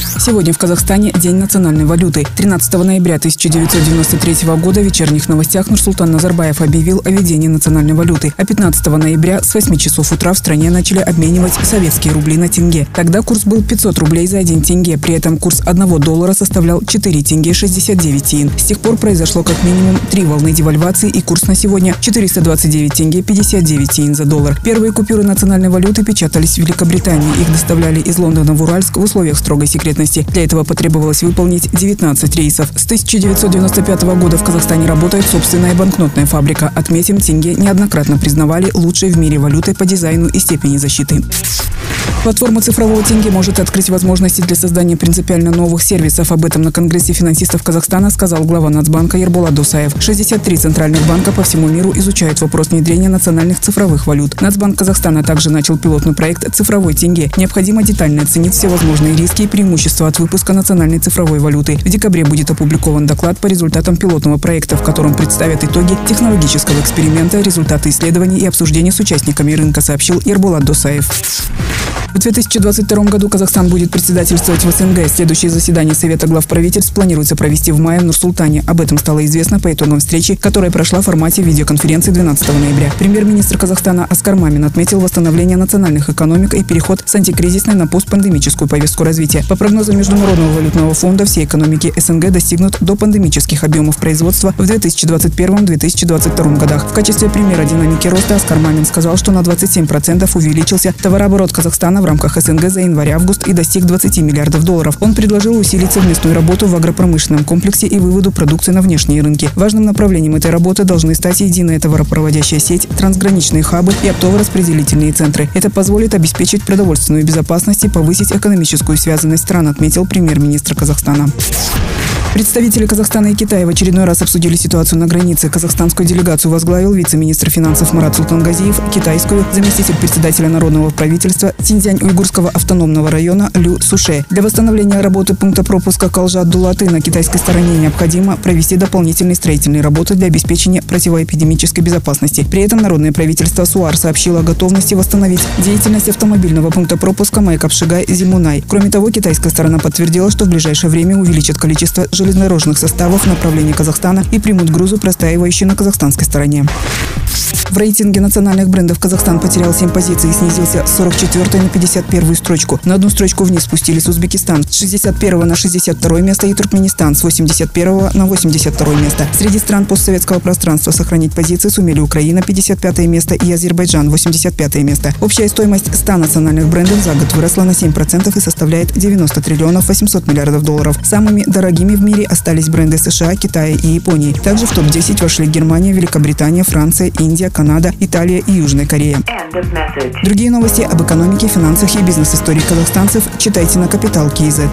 Сегодня в Казахстане День национальной валюты. 13 ноября 1993 года в вечерних новостях Нурсултан Назарбаев объявил о введении национальной валюты. А 15 ноября с 8 часов утра в стране начали обменивать советские рубли на тенге. Тогда курс был 500 рублей за 1 тенге. При этом курс 1 доллара составлял 4 тенге 69 тиин. С тех пор произошло как минимум три волны девальвации и курс на сегодня 429 тенге 59 тиин за доллар. Первые купюры национальной валюты печатались в Великобритании. Их доставляли из Лондона в Уральск в условиях строгой секретности безопасности. Для этого потребовалось выполнить 19 рейсов. С 1995 года в Казахстане работает собственная банкнотная фабрика. Отметим, тенге неоднократно признавали лучшей в мире валютой по дизайну и степени защиты. Платформа цифрового тенге может открыть возможности для создания принципиально новых сервисов. Об этом на Конгрессе финансистов Казахстана сказал глава Нацбанка Ерболат Дусаев. 63 центральных банка по всему миру изучают вопрос внедрения национальных цифровых валют. Нацбанк Казахстана также начал пилотный проект «Цифровой тенге». Необходимо детально оценить все возможные риски и преимущества от выпуска национальной цифровой валюты. В декабре будет опубликован доклад по результатам пилотного проекта, в котором представят итоги технологического эксперимента, результаты исследований и обсуждений с участниками рынка, сообщил Ербулат Досаев. В 2022 году Казахстан будет председательствовать в СНГ. Следующее заседание Совета глав правительств планируется провести в мае в Нур-Султане. Об этом стало известно по итогам встречи, которая прошла в формате видеоконференции 12 ноября. Премьер-министр Казахстана Аскар Мамин отметил восстановление национальных экономик и переход с антикризисной на постпандемическую повестку развития. По прогнозам Международного валютного фонда, все экономики СНГ достигнут до пандемических объемов производства в 2021-2022 годах. В качестве примера динамики роста Аскар Мамин сказал, что на 27% увеличился товарооборот Казахстана в рамках СНГ за январь-август и достиг 20 миллиардов долларов. Он предложил усилить совместную работу в агропромышленном комплексе и выводу продукции на внешние рынки. Важным направлением этой работы должны стать единая товаропроводящая сеть, трансграничные хабы и оптово-распределительные центры. Это позволит обеспечить продовольственную безопасность и повысить экономическую связанность стран, отметил премьер-министр Казахстана. Представители Казахстана и Китая в очередной раз обсудили ситуацию на границе. Казахстанскую делегацию возглавил вице-министр финансов Марат Султангазиев, китайскую – заместитель председателя народного правительства Синьцзянь-Уйгурского автономного района Лю Суше. Для восстановления работы пункта пропуска Калжа Дулаты на китайской стороне необходимо провести дополнительные строительные работы для обеспечения противоэпидемической безопасности. При этом народное правительство СУАР сообщило о готовности восстановить деятельность автомобильного пункта пропуска Майкапшигай Зимунай. Кроме того, китайская сторона подтвердила, что в ближайшее время увеличит количество железнодорожных составов в направлении Казахстана и примут грузы, простаивающие на казахстанской стороне. В рейтинге национальных брендов Казахстан потерял 7 позиций и снизился с 44 на 51 строчку. На одну строчку вниз спустились Узбекистан с 61 на 62 место и Туркменистан с 81 на 82 место. Среди стран постсоветского пространства сохранить позиции сумели Украина 55 место и Азербайджан 85 место. Общая стоимость 100 национальных брендов за год выросла на 7% и составляет 90 триллионов 800 миллиардов долларов. Самыми дорогими в мире остались бренды США, Китая и Японии. Также в топ-10 вошли Германия, Великобритания, Франция, Индия, Канада, Италия и Южная Корея. Другие новости об экономике, финансах и бизнес-истории казахстанцев читайте на Капитал Киезет.